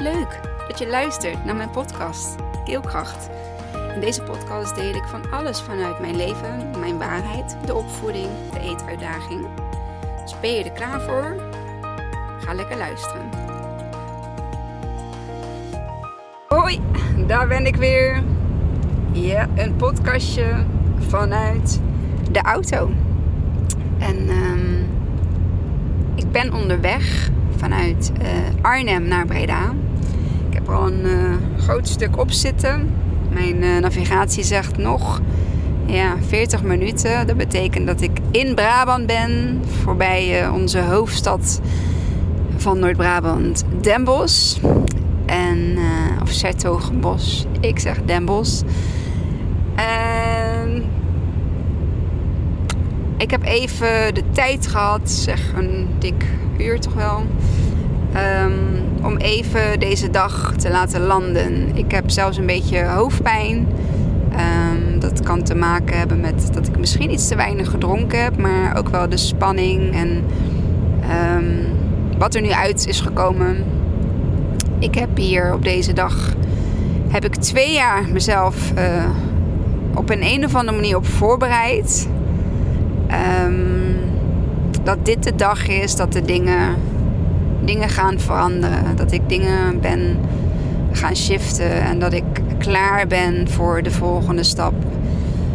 Leuk dat je luistert naar mijn podcast Keelkracht. In deze podcast deel ik van alles vanuit mijn leven, mijn waarheid, de opvoeding, de eetuitdaging. Dus ben je er klaar voor? Ga lekker luisteren. Hoi, daar ben ik weer. Ja, een podcastje vanuit de auto. En um, ik ben onderweg vanuit uh, Arnhem naar Breda. Een uh, groot stuk op zitten. Mijn uh, navigatie zegt nog ja, 40 minuten. Dat betekent dat ik in Brabant ben, voorbij onze hoofdstad van Noord-Brabant, Den Bosch. En, of Sertogenbos. Ik zeg Den Bosch. En ik heb even de tijd gehad, zeg een dik uur toch wel. Um, om even deze dag te laten landen. Ik heb zelfs een beetje hoofdpijn. Um, dat kan te maken hebben met dat ik misschien iets te weinig gedronken heb, maar ook wel de spanning en um, wat er nu uit is gekomen. Ik heb hier op deze dag heb ik twee jaar mezelf uh, op een, een of andere manier op voorbereid. Dat dit de dag is dat de dingen, dingen gaan veranderen. Dat ik dingen ben gaan shiften en dat ik klaar ben voor de volgende stap.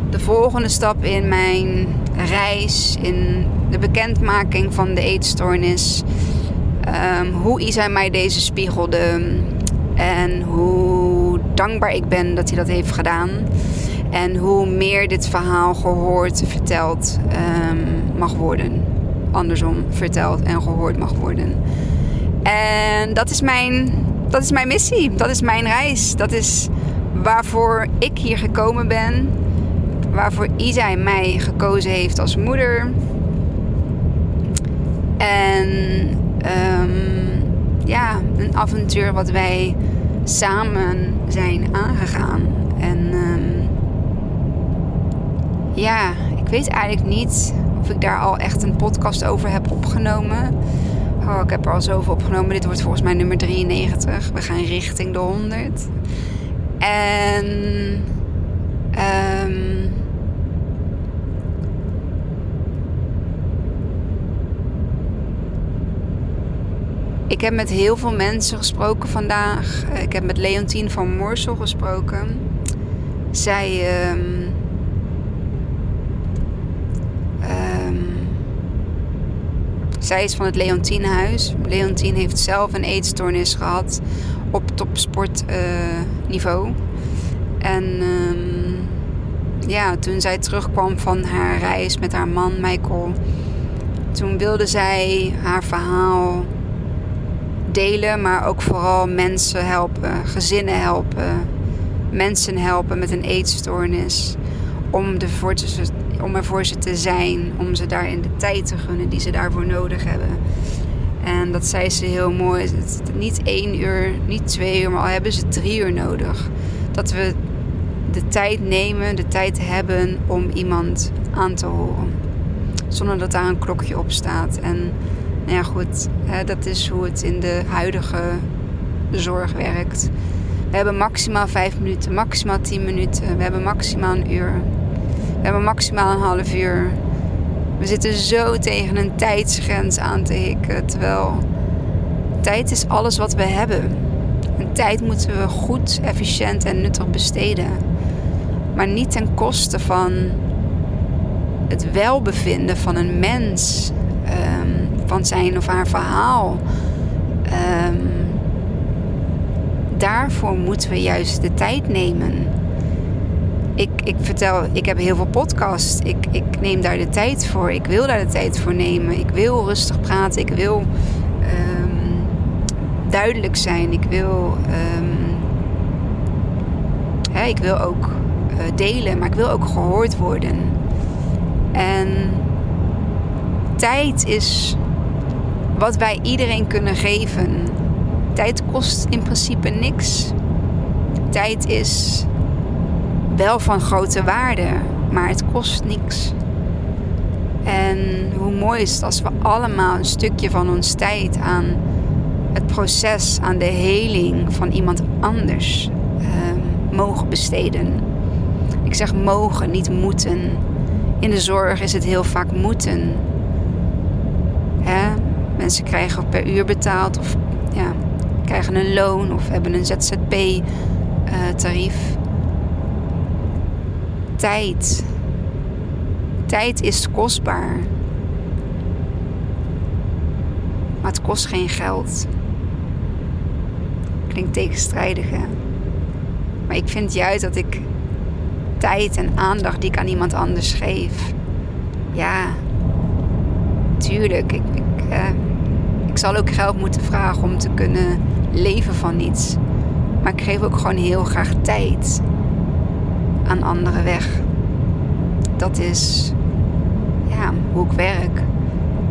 De volgende stap in mijn reis, in de bekendmaking van de eetstoornis. Um, hoe Isa mij deze spiegelde en hoe dankbaar ik ben dat hij dat heeft gedaan. En hoe meer dit verhaal gehoord, verteld um, mag worden andersom verteld en gehoord mag worden. En dat is mijn, dat is mijn missie, dat is mijn reis, dat is waarvoor ik hier gekomen ben, waarvoor Isa mij gekozen heeft als moeder. En um, ja, een avontuur wat wij samen zijn aangegaan. En um, ja, ik weet eigenlijk niet of ik daar al echt een podcast over heb opgenomen. Oh, ik heb er al zoveel opgenomen. Dit wordt volgens mij nummer 93. We gaan richting de 100. En. Um, ik heb met heel veel mensen gesproken vandaag. Ik heb met Leontien van Morsel gesproken. Zij. Um, Zij is van het Leontienhuis. Leontien heeft zelf een eetstoornis gehad op topsportniveau. Uh, en um, ja, toen zij terugkwam van haar reis met haar man Michael, toen wilde zij haar verhaal delen, maar ook vooral mensen helpen, gezinnen helpen, mensen helpen met een eetstoornis. Om ervoor te, om er voor ze te zijn, om ze daarin de tijd te gunnen die ze daarvoor nodig hebben. En dat zei ze heel mooi. Het, niet één uur, niet twee uur, maar al hebben ze drie uur nodig. Dat we de tijd nemen, de tijd hebben om iemand aan te horen. Zonder dat daar een klokje op staat. En nou ja, goed, hè, dat is hoe het in de huidige zorg werkt. We hebben maximaal vijf minuten, maximaal tien minuten, we hebben maximaal een uur. We hebben maximaal een half uur. We zitten zo tegen een tijdsgrens aan te hikken. Terwijl tijd is alles wat we hebben. En tijd moeten we goed, efficiënt en nuttig besteden. Maar niet ten koste van het welbevinden van een mens. Um, van zijn of haar verhaal. Um, daarvoor moeten we juist de tijd nemen ik, vertel, ik heb heel veel podcasts. Ik, ik neem daar de tijd voor. Ik wil daar de tijd voor nemen. Ik wil rustig praten. Ik wil um, duidelijk zijn. Ik wil, um, hè, ik wil ook uh, delen, maar ik wil ook gehoord worden. En tijd is wat wij iedereen kunnen geven. Tijd kost in principe niks. Tijd is wel van grote waarde, maar het kost niks. En hoe mooi is het als we allemaal een stukje van ons tijd aan het proces aan de heling van iemand anders ehm, mogen besteden. Ik zeg mogen, niet moeten. In de zorg is het heel vaak moeten. Hè? Mensen krijgen per uur betaald of ja, krijgen een loon of hebben een ZZP-tarief. Eh, Tijd. Tijd is kostbaar. Maar het kost geen geld. Klinkt tegenstrijdig, hè? Maar ik vind juist dat ik tijd en aandacht die ik aan iemand anders geef. Ja, tuurlijk. Ik, ik, eh, zal ook geld moeten vragen om te kunnen leven van iets. Maar ik geef ook gewoon heel graag tijd aan anderen weg. Dat is ja, hoe ik werk.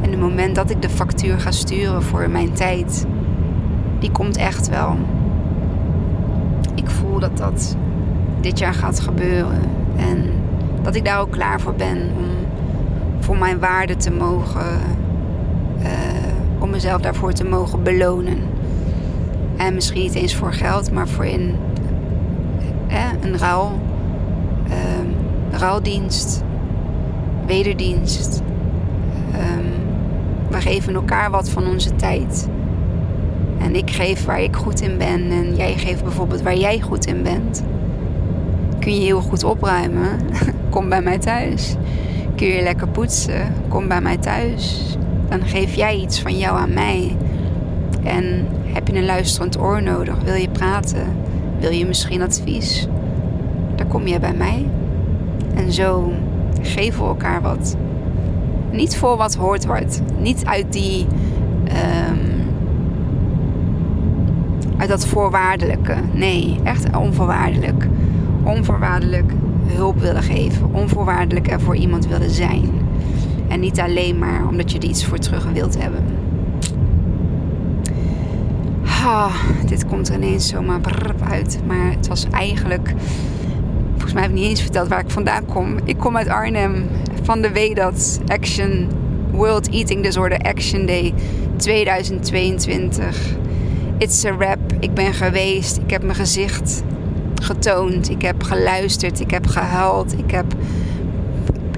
En het moment dat ik de factuur ga sturen voor mijn tijd, die komt echt wel. Ik voel dat dat dit jaar gaat gebeuren. En dat ik daar ook klaar voor ben om voor mijn waarde te mogen, uh, om mezelf daarvoor te mogen belonen. En misschien niet eens voor geld, maar voor in eh, een ruil, ruildienst, wederdienst. Um, we geven elkaar wat van onze tijd. En ik geef waar ik goed in ben en jij geeft bijvoorbeeld waar jij goed in bent. Kun je heel goed opruimen? Kom bij mij thuis. Kun je lekker poetsen? Kom bij mij thuis. Dan geef jij iets van jou aan mij. En heb je een luisterend oor nodig? Wil je praten? Wil je misschien advies? Dan kom je bij mij. En zo geven we elkaar wat. Niet voor wat hoort wordt. Niet uit die. Um, uit dat voorwaardelijke. Nee, echt onvoorwaardelijk. Onvoorwaardelijk hulp willen geven. Onvoorwaardelijk er voor iemand willen zijn. En niet alleen maar omdat je er iets voor terug wilt hebben. Ah, dit komt er ineens zomaar uit. Maar het was eigenlijk. Mij heb niet eens verteld waar ik vandaan kom. Ik kom uit Arnhem van de WEDAT Action World Eating Disorder Action Day 2022. It's a rap. Ik ben geweest. Ik heb mijn gezicht getoond. Ik heb geluisterd. Ik heb gehuild. Ik heb,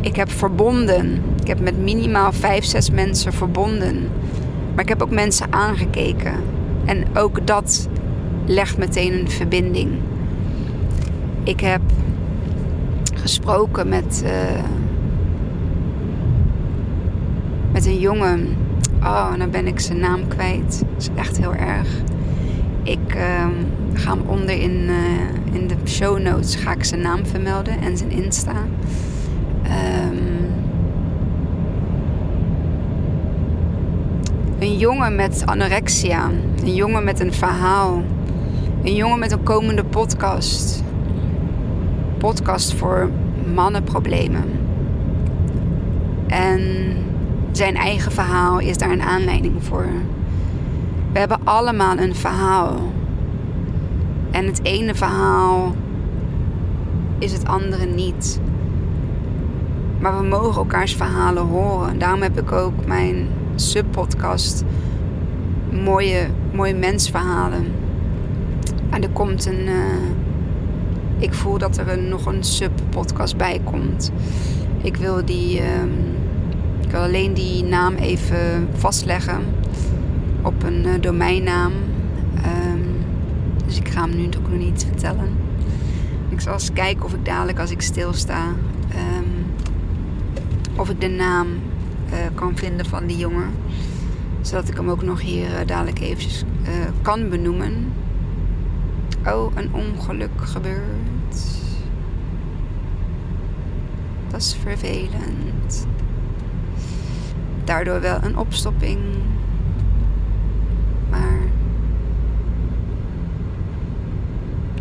ik heb verbonden. Ik heb met minimaal vijf, zes mensen verbonden. Maar ik heb ook mensen aangekeken. En ook dat legt meteen een verbinding. Ik heb gesproken met. Uh, met een jongen. Oh, dan ben ik zijn naam kwijt. Dat is echt heel erg. Ik uh, ga hem onder in, uh, in de show notes ga ik zijn naam vermelden en zijn Insta. Um, een jongen met anorexia. Een jongen met een verhaal. Een jongen met een komende podcast. Podcast voor mannenproblemen. En zijn eigen verhaal is daar een aanleiding voor. We hebben allemaal een verhaal. En het ene verhaal is het andere niet. Maar we mogen elkaars verhalen horen. Daarom heb ik ook mijn subpodcast mooie, mooie mensverhalen. En er komt een. Uh, ik voel dat er nog een subpodcast bij komt. Ik wil die. Um, ik wil alleen die naam even vastleggen op een uh, domeinnaam. Um, dus ik ga hem nu ook nog niet vertellen. Ik zal eens kijken of ik dadelijk als ik stilsta. Um, of ik de naam uh, kan vinden van die jongen. Zodat ik hem ook nog hier uh, dadelijk eventjes kan benoemen. Oh, een ongeluk gebeurt. Is vervelend daardoor wel een opstopping. Maar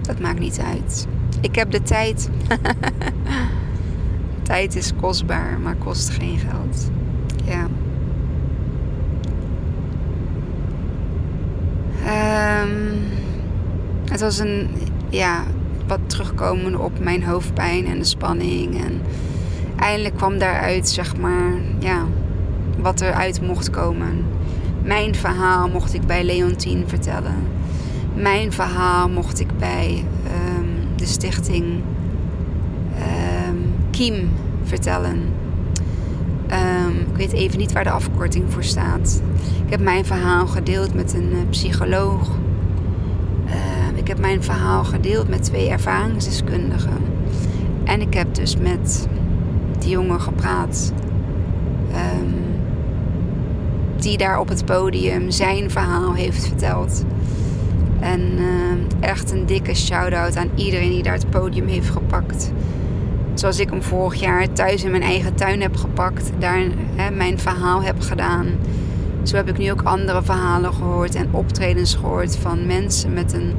dat maakt niet uit. Ik heb de tijd. tijd is kostbaar, maar kost geen geld. Ja. Um, het was een, ja, wat terugkomen op mijn hoofdpijn en de spanning. En eindelijk kwam daaruit, zeg maar, ja, wat eruit mocht komen. Mijn verhaal mocht ik bij Leontien vertellen. Mijn verhaal mocht ik bij ehm, de stichting um, Kiem vertellen. Ehm, ik weet even niet waar de afkorting voor staat. Ik heb mijn verhaal gedeeld met een uh, psycholoog. ik heb mijn verhaal gedeeld met twee ervaringsdeskundigen. En ik heb dus met jongen gepraat. die daar op het podium zijn verhaal heeft verteld. En uh, echt een dikke shout-out aan iedereen die daar het podium heeft gepakt. Zoals ik hem vorig jaar thuis in mijn eigen tuin heb gepakt. Daar mijn verhaal heb gedaan. Zo heb ik nu ook andere verhalen gehoord en optredens gehoord van mensen met een,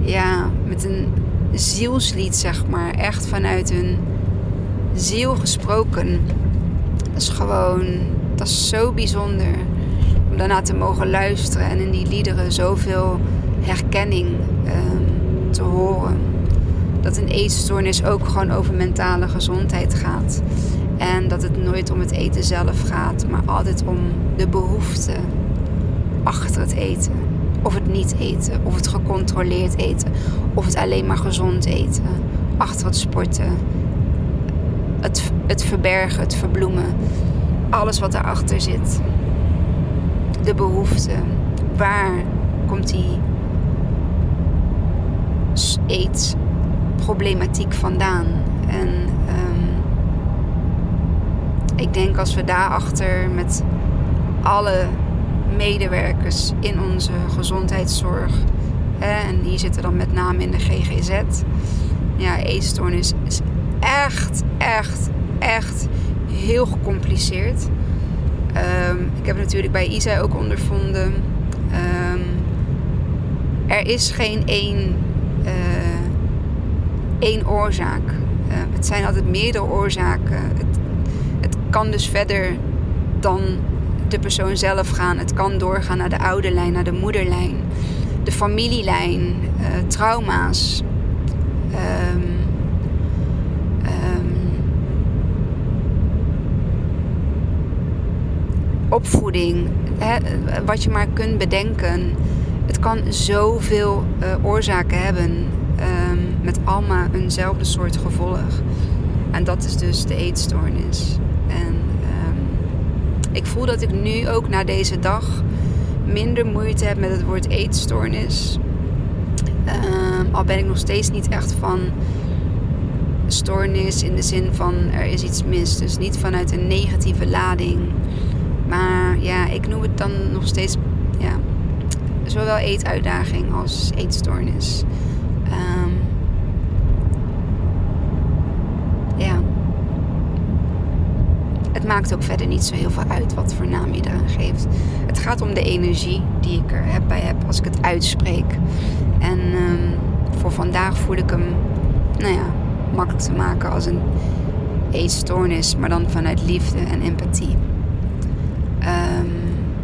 ja, met een zielslied, zeg maar. Echt vanuit hun ziel gesproken. Dat is gewoon, dat is zo bijzonder om daarna te mogen luisteren en in die liederen zoveel herkenning um, te horen. Dat een eetstoornis ook gewoon over mentale gezondheid gaat. En dat het nooit om het eten zelf gaat, maar altijd om de behoefte achter het eten. Of het niet eten, of het gecontroleerd eten, of het alleen maar gezond eten. Achter het sporten, het, het verbergen, het verbloemen. Alles wat daarachter zit. De behoefte. Waar komt die eetproblematiek vandaan. En um, ik denk als we daarachter met alle medewerkers in onze gezondheidszorg, hè, en die zitten dan met name in de GGZ. Ja, eetstoornis is echt, echt, echt heel gecompliceerd. Um, ik heb natuurlijk bij Isa ook ondervonden. Um, er is geen één uh, één oorzaak. Uh, het zijn altijd meerdere oorzaken. Het, het kan dus verder dan de persoon zelf gaan. Het kan doorgaan naar de ouderlijn, naar de moederlijn, de familielijn, uh, trauma's. Um, um, opvoeding, hè, wat je maar kunt bedenken. Het kan zoveel uh, oorzaken hebben. Um, met allemaal eenzelfde soort gevolg. En dat is dus de eetstoornis. En um, ik voel dat ik nu ook na deze dag minder moeite heb met het woord eetstoornis. Um, al ben ik nog steeds niet echt van stoornis in de zin van er is iets mis. Dus niet vanuit een negatieve lading. Ja, ik noem het dan nog steeds ja, zowel eetuitdaging als eetstoornis. Um, ja. Het maakt ook verder niet zo heel veel uit wat voor naam je eraan geeft. Het gaat om de energie die ik er heb bij heb als ik het uitspreek. En um, voor vandaag voel ik hem, nou ja, makkelijk te maken als een eetstoornis, maar dan vanuit liefde en empathie.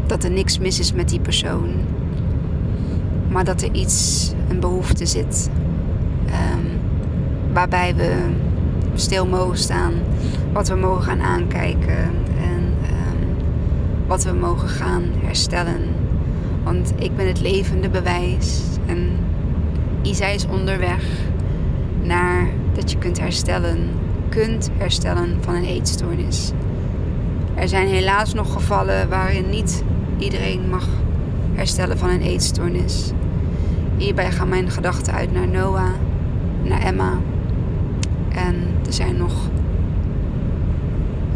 Dat er niks mis is met die persoon maar dat er iets, een behoefte zit. Um, waarbij we stil mogen staan, wat we mogen gaan aankijken en um, wat we mogen gaan herstellen. Want ik ben het levende bewijs en Isa is onderweg naar dat je kunt herstellen, kunt herstellen van een eetstoornis. Er zijn helaas nog gevallen waarin niet iedereen mag herstellen van een eetstoornis. Hierbij gaan mijn gedachten uit naar Noah, naar Emma. En er zijn nog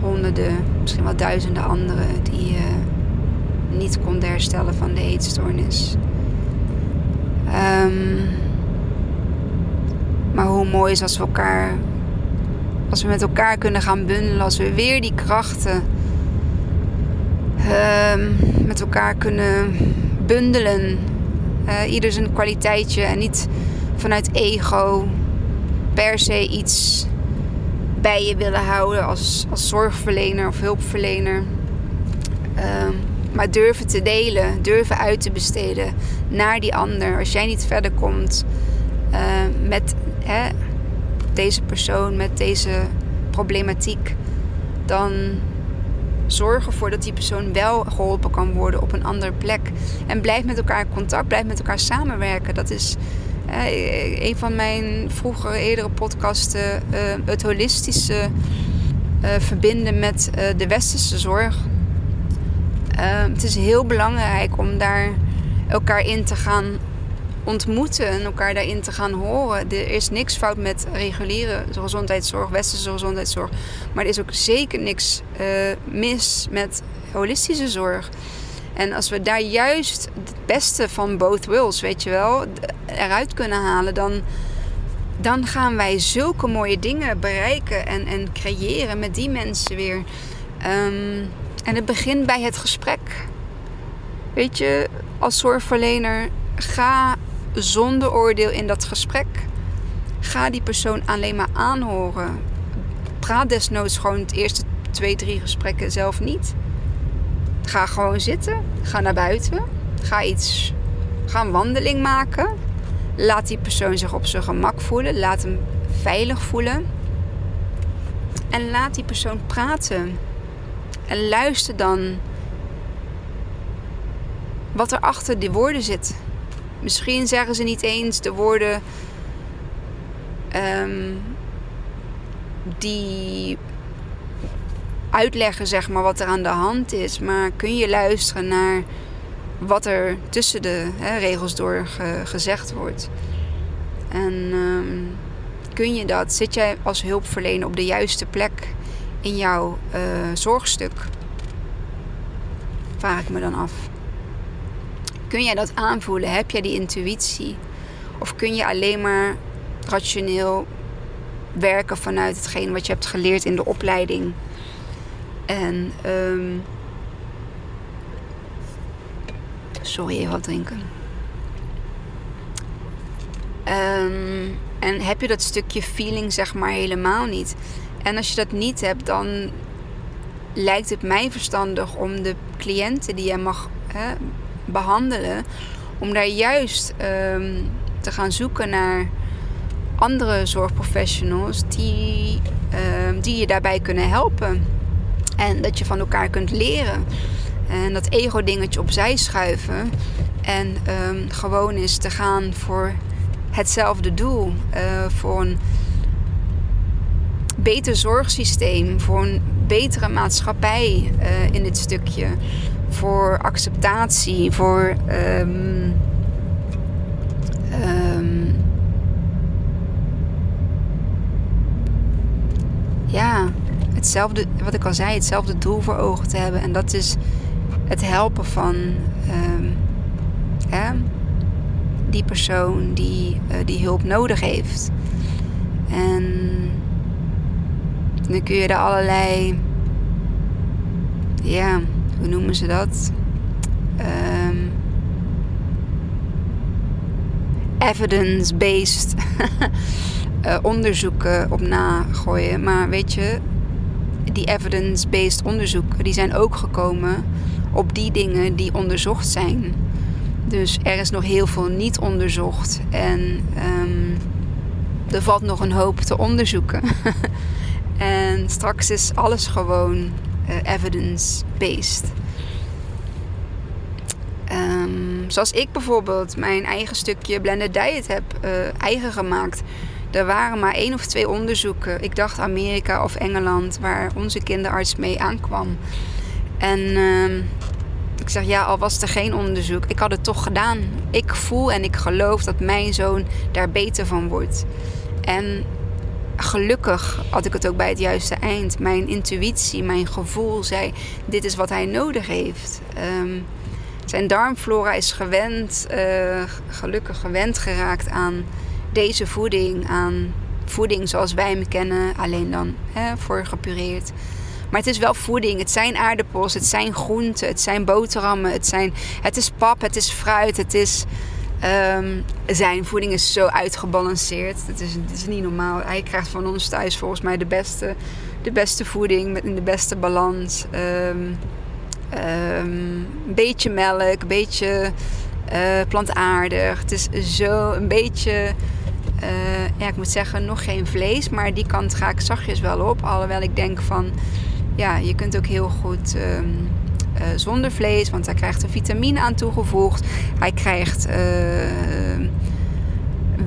honderden, misschien wel duizenden anderen die uh, niet konden herstellen van de eetstoornis. Um, maar hoe mooi is als we elkaar, als we met elkaar kunnen gaan bundelen, als we weer die krachten um, met elkaar kunnen bundelen uh, ieder zijn kwaliteitje en niet vanuit ego per se iets bij je willen houden als, als zorgverlener of hulpverlener. Uh, maar durven te delen, durven uit te besteden naar die ander. Als jij niet verder komt uh, met hè, deze persoon, met deze problematiek, dan zorg ervoor dat die persoon wel geholpen kan worden op een andere plek. En blijf met elkaar in contact, blijf met elkaar samenwerken. Dat is uh, een van mijn vroegere, eerdere podcasten. Uh, het holistische uh, verbinden met de westerse zorg. het is heel belangrijk om daar elkaar in te gaan ontmoeten en elkaar daarin te gaan horen. Er is niks fout met reguliere gezondheidszorg, westerse gezondheidszorg. Maar er is ook zeker niks uh, mis met holistische zorg. En als we daar juist het beste van both worlds, weet je wel, eruit kunnen halen, dan, dan gaan wij zulke mooie dingen bereiken en, en creëren met die mensen weer. Um, en het begint bij het gesprek. Weet je, als zorgverlener, ga zonder oordeel in dat gesprek. Ga die persoon alleen maar aanhoren. Praat desnoods gewoon het eerste twee, drie gesprekken zelf niet. Ga gewoon zitten. Ga naar buiten. Ga iets. Ga een wandeling maken. Laat die persoon zich op zijn gemak voelen. Laat hem veilig voelen. En laat die persoon praten. En luister dan wat er achter die woorden zit. Misschien zeggen ze niet eens de woorden um, die uitleggen zeg maar, wat er aan de hand is. Maar kun je luisteren naar wat er tussen de hè, regels door gezegd wordt. En um, kun je dat, zit jij als hulpverlener op de juiste plek in jouw uh, zorgstuk? Vraag ik me dan af. Kun jij dat aanvoelen? Heb jij die intuïtie? Of kun je alleen maar rationeel werken vanuit hetgeen wat je hebt geleerd in de opleiding? En um, sorry, even wat drinken. Um, en heb je dat stukje feeling zeg maar helemaal niet? En als je dat niet hebt, dan lijkt het mij verstandig om de cliënten die jij mag hè, behandelen, om daar juist ehm, te gaan zoeken naar andere zorgprofessionals die, ehm, die je daarbij kunnen helpen. En dat je van elkaar kunt leren. En dat ego-dingetje opzij schuiven. En um, gewoon is te gaan voor hetzelfde doel. Uh, voor een beter zorgsysteem. Voor een betere maatschappij uh, in dit stukje voor acceptatie, voor um, um, ja, hetzelfde, wat ik al zei, hetzelfde doel voor ogen te hebben. En dat is het helpen van um, die persoon die, uh, die hulp nodig heeft. En dan kun je er allerlei, ja hoe noemen ze dat? Um, evidence-based uh, onderzoeken op nagooien. Maar weet je, die evidence-based onderzoeken die zijn ook gekomen op die dingen die onderzocht zijn. Dus er is nog heel veel niet onderzocht. En um, er valt nog een hoop te onderzoeken. en straks is alles gewoon evidence-based. Um, zoals ik bijvoorbeeld mijn eigen stukje blended diet heb uh, eigen gemaakt. Er waren maar één of twee onderzoeken. Ik dacht Amerika of Engeland, waar onze kinderarts mee aankwam. En uh, ik zeg ja, al was er geen onderzoek, ik had het toch gedaan. Ik voel en ik geloof dat mijn zoon daar beter van wordt. En gelukkig had ik het ook bij het juiste eind. Mijn intuïtie, mijn gevoel zei: dit is wat hij nodig heeft. Um, zijn darmflora is gewend, uh, gelukkig gewend geraakt aan deze voeding, aan voeding zoals wij hem kennen, alleen dan hè, voor gepureerd. Maar het is wel voeding. Het zijn aardappels, het zijn groenten, het zijn boterhammen, het, zijn, het is pap, het is fruit, het is Um, zijn voeding is zo uitgebalanceerd. Het is, het is niet normaal. Hij krijgt van ons thuis volgens mij de beste, de beste voeding met de beste balans. Um, um, een beetje melk, een beetje uh, plantaardig. Het is zo een beetje, uh, ja, ik moet zeggen, nog geen vlees. Maar die kant ga ik zachtjes wel op. Alhoewel ik denk van, ja, je kunt ook heel goed ehm, eh, zonder vlees, want hij krijgt een vitamine aan toegevoegd. Hij krijgt uh,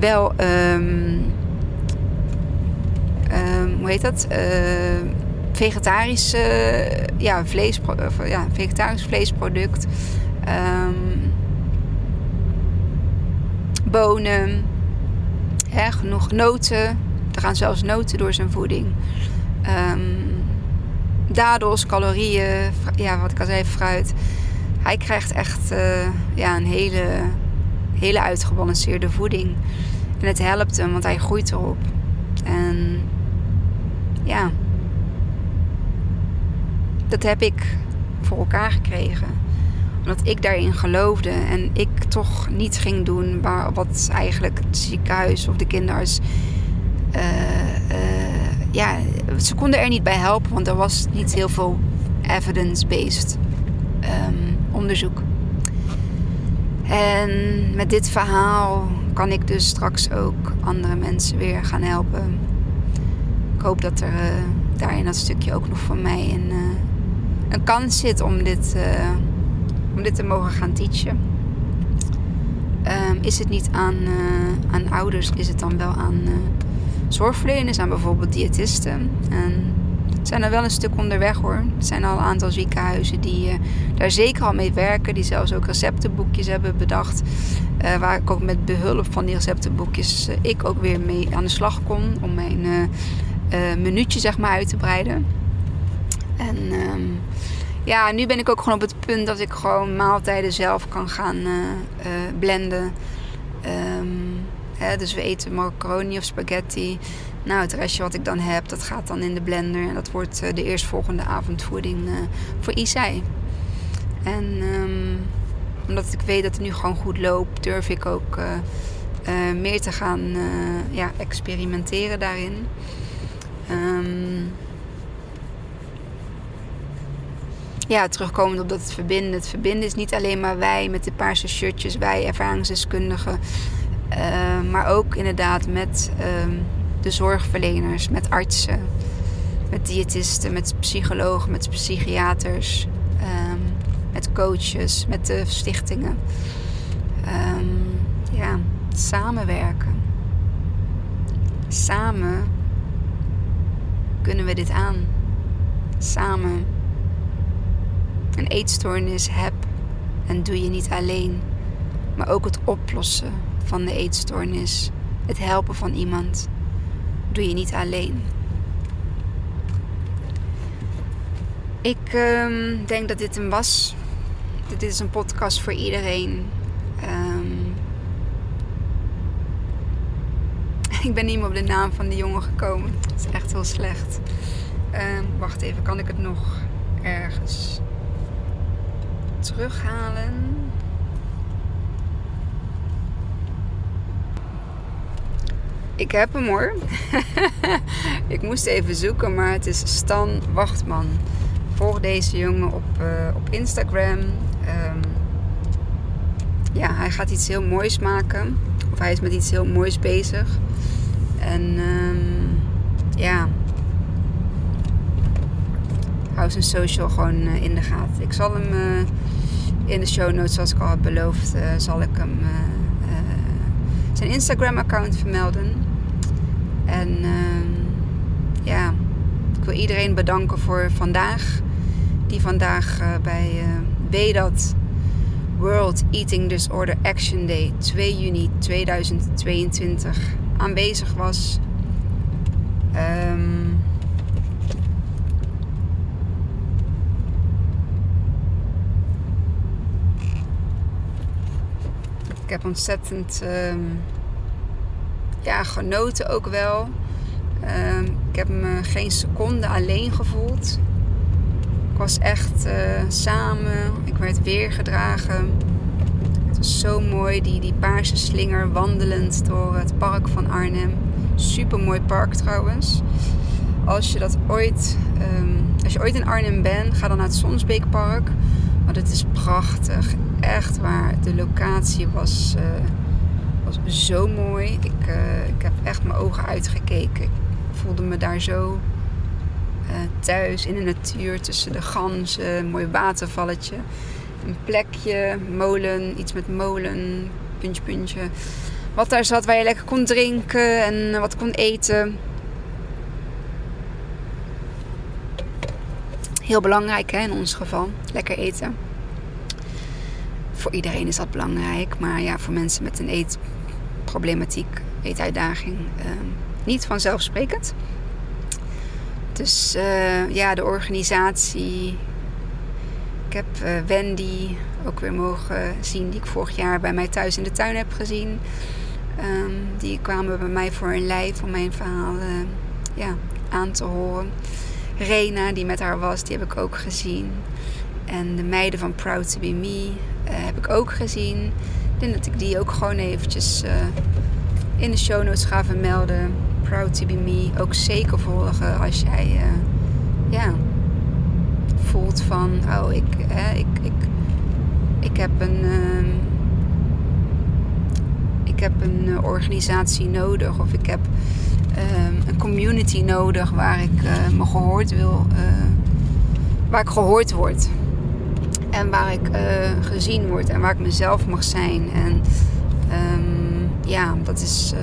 wel, um, hoe heet dat? Uh, vegetarisch, ja, vlees, ja, vegetarisch vleesproduct. bonen, hè, genoeg noten. Er gaan zelfs noten door zijn voeding. Dadels, calorieën, ja, wat ik al zei, fruit. Hij krijgt echt uh, ja, een hele, hele uitgebalanceerde voeding. En het helpt hem, want hij groeit erop. En ja, dat heb ik voor elkaar gekregen. Omdat ik daarin geloofde en ik toch niet ging doen waar, wat eigenlijk het ziekenhuis of de kinderarts uh, ja, ze konden er niet bij helpen, want er was niet heel veel evidence-based um, onderzoek. En met dit verhaal kan ik dus straks ook andere mensen weer gaan helpen. Ik hoop dat er uh, daar in dat stukje ook nog van mij een, uh, een kans zit om dit, uh, om dit te mogen gaan teachen. Um, is het niet aan, aan ouders, is het dan wel aan zorgverleners, aan bijvoorbeeld diëtisten. En zijn er wel een stuk onderweg hoor. Er zijn al een aantal ziekenhuizen die uh, daar zeker al mee werken. Die zelfs ook receptenboekjes hebben bedacht. Uh, waar ik ook met behulp van die receptenboekjes uh, ik ook weer mee aan de slag kon. Om mijn minuutje zeg maar uit te breiden. En um, ja, nu ben ik ook gewoon op het punt dat ik gewoon maaltijden zelf kan gaan blenden. Um, dus we eten macaroni of spaghetti. Nou, het restje wat ik dan heb, dat gaat dan in de blender. En dat wordt uh, de eerstvolgende avondvoeding uh, voor Isai. En um, omdat ik weet dat het nu gewoon goed loopt, durf ik ook uh, meer te gaan ja, experimenteren daarin. Um, ja, terugkomend op dat het verbinden. Het verbinden is niet alleen maar wij met de paarse shirtjes, wij ervaringsdeskundigen. Uh, maar ook inderdaad met um, de zorgverleners, met artsen, met diëtisten, met psychologen, met psychiaters, um, met coaches, met de stichtingen. Um, ja, samenwerken. Samen kunnen we dit aan. Samen. Een eetstoornis heb en doe je niet alleen, maar ook het oplossen van de eetstoornis, het helpen van iemand, doe je niet alleen. Ik um, denk dat dit een was. Dit is een podcast voor iedereen. Um, ik ben niet meer op de naam van die jongen gekomen. Dat is echt heel slecht. Um, wacht even, kan ik het nog ergens terughalen? Ik heb hem hoor. ik moest even zoeken, maar het is Stan Wachtman. Volg deze jongen op, uh, op Instagram. Um, ja, hij gaat iets heel moois maken. Of hij is met iets heel moois bezig. En um, ja, hou zijn social gewoon uh, in de gaten. Ik zal hem uh, in de show notes, zoals ik al heb beloofd, zal ik hem zijn Instagram-account vermelden. En uh, ja, ik wil iedereen bedanken voor vandaag. Die vandaag uh, bij uh, WEDAT World Eating Disorder Action Day 2 juni 2022 aanwezig was. Um, ik heb ontzettend um, ja, genoten ook wel. Uh, ik heb me geen seconde alleen gevoeld. Ik was echt uh, samen. Ik werd weer gedragen. Het was zo mooi, die, die paarse slinger wandelend door het park van Arnhem. Super mooi park trouwens. Als je dat ooit, um, als je ooit in Arnhem bent, ga dan naar het Sonsbeekpark. Want het is prachtig. Echt waar. De locatie was. Uh, was zo mooi. Ik, uh, ik heb echt mijn ogen uitgekeken. Ik voelde me daar zo thuis in de natuur tussen de ganzen, mooi watervalletje. Een plekje, molen, iets met molen, puntje, puntje. Wat daar zat waar je lekker kon drinken en wat kon eten. Heel belangrijk hè, in ons geval. Lekker eten. Voor iedereen is dat belangrijk. Maar ja, voor mensen met een eetproblematiek, eetuitdaging, uh, niet vanzelfsprekend. Dus uh, ja, de organisatie. Ik heb uh, Wendy ook weer mogen zien, die ik vorig jaar bij mij thuis in de tuin heb gezien. Um, die kwamen bij mij voor een lijf om mijn verhaal uh, ja, aan te horen. Rena, die met haar was, die heb ik ook gezien. En de meiden van Proud to Be Me heb ik ook gezien. Ik denk dat ik die ook gewoon eventjes in de show notes ga vermelden. Proud to be me ook zeker volgen als jij uh, ja, voelt van oh ik, ik, ik, ik heb een uh, ik heb een eh, organisatie nodig of ik heb ehm, een community nodig waar ik eh, me gehoord wil waar ik gehoord word en waar ik gezien word en waar ik mezelf mag zijn en um, ja dat is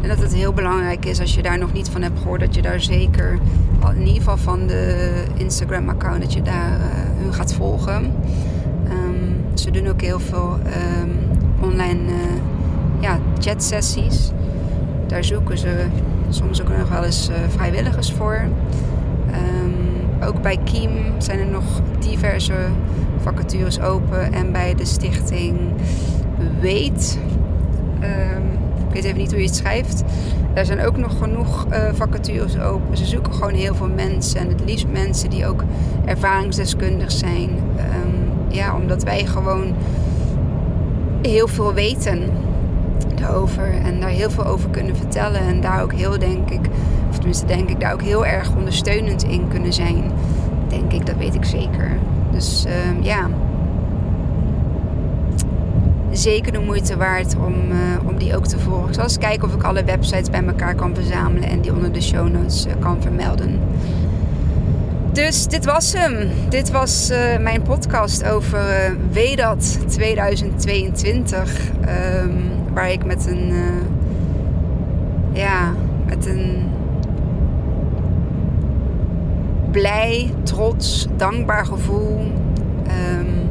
en dat het heel belangrijk is als je daar nog niet van hebt gehoord, dat je daar zeker, in ieder geval van de Instagram-account, dat je daar uh, hun gaat volgen. Um, ze doen ook heel veel um, online ja, chat-sessies. Daar zoeken ze soms ook nog wel eens vrijwilligers voor. Ook bij Kiem zijn er nog diverse vacatures open. En bij de stichting Weet ik weet even niet hoe je het schrijft. Daar zijn ook nog genoeg uh, vacatures open. Ze zoeken gewoon heel veel mensen. En het liefst mensen die ook ervaringsdeskundig zijn. Um, ja, omdat wij gewoon heel veel weten erover. En daar heel veel over kunnen vertellen. En daar ook heel, denk ik, of tenminste denk ik, daar ook heel erg ondersteunend in kunnen zijn. Denk ik, dat weet ik zeker. Dus uh, ja, zeker de moeite waard om, uh, om die ook te volgen. Ik zal eens kijken of ik alle websites bij elkaar kan verzamelen en die onder de show notes uh, kan vermelden. Dus dit was hem. Dit was uh, mijn podcast over WEDAT 2022. Um, waar ik met een, ja, met een blij, trots, dankbaar gevoel um,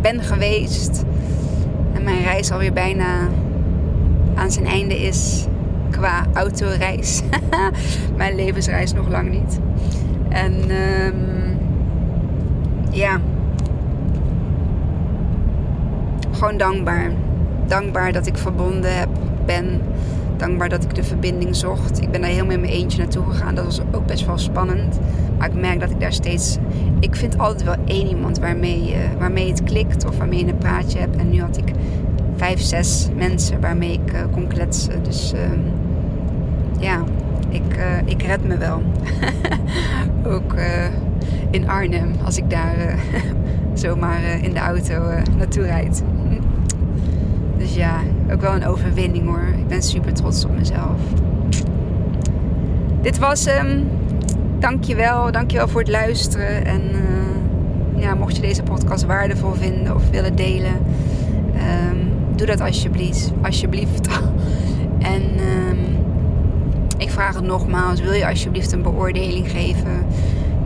ben geweest mijn reis alweer bijna aan zijn einde is qua autoreis. mijn levensreis nog lang niet. En um, ja, gewoon dankbaar. Dankbaar dat ik verbonden heb, ben. Dankbaar dat ik de verbinding zocht. Ik ben daar heel met mijn eentje naartoe gegaan. Dat was ook best wel spannend. Maar ik merk dat ik daar steeds. Ik vind altijd wel één iemand waarmee, uh, waarmee het klikt of waarmee je een praatje hebt. En nu had ik vijf, zes mensen waarmee ik uh, kon kletsen. Dus uh, ja, ik, uh, ik red me wel. Ook in Arnhem, als ik daar zomaar in de auto naartoe rijd. Dus ja, ook wel een overwinning hoor. Ik ben super trots op mezelf. Dit was hem. Dankjewel. Dankjewel voor het luisteren. En ja, mocht je deze podcast waardevol vinden of willen delen. Um, doe dat alsjeblieft. alsjeblieft. en um, ik vraag het nogmaals. Wil je alsjeblieft een beoordeling geven?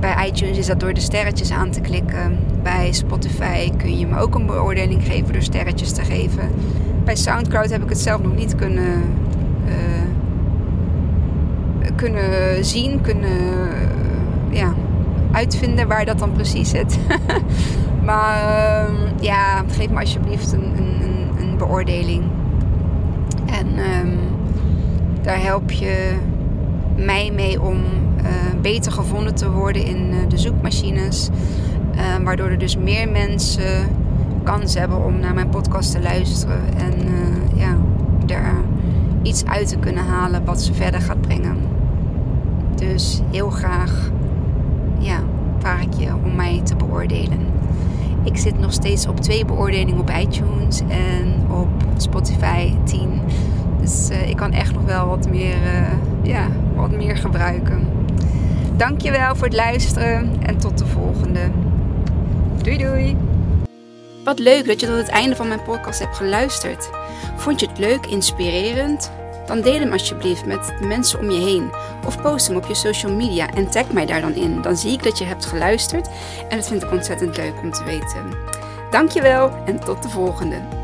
Bij iTunes is dat door de sterretjes aan te klikken. Bij Spotify kun je me ook een beoordeling geven door sterretjes te geven. Bij Soundcloud heb ik het zelf nog niet kunnen, uh, kunnen zien, kunnen ja, uitvinden waar dat dan precies zit. maar uh, ja, geef me alsjeblieft een, een beoordeling. En um, daar help je mij mee om uh, beter gevonden te worden in uh, de zoekmachines. Uh, waardoor er dus meer mensen kans hebben om naar mijn podcast te luisteren. En ja, daar iets uit te kunnen halen wat ze verder gaat brengen. Dus heel graag om mij te beoordelen. Ik zit nog steeds op twee beoordelingen op iTunes en op Spotify 10. Dus uh, ik kan echt nog wel wat meer, uh, ja, wat meer gebruiken. Dankjewel voor het luisteren en tot de volgende. Doei doei! Wat leuk dat je tot het einde van mijn podcast hebt geluisterd. Vond je het leuk, inspirerend? Dan deel hem alsjeblieft met de mensen om je heen. Of post hem op je social media en tag mij daar dan in. Dan zie ik dat je hebt geluisterd en dat vind ik ontzettend leuk om te weten. Dankjewel en tot de volgende.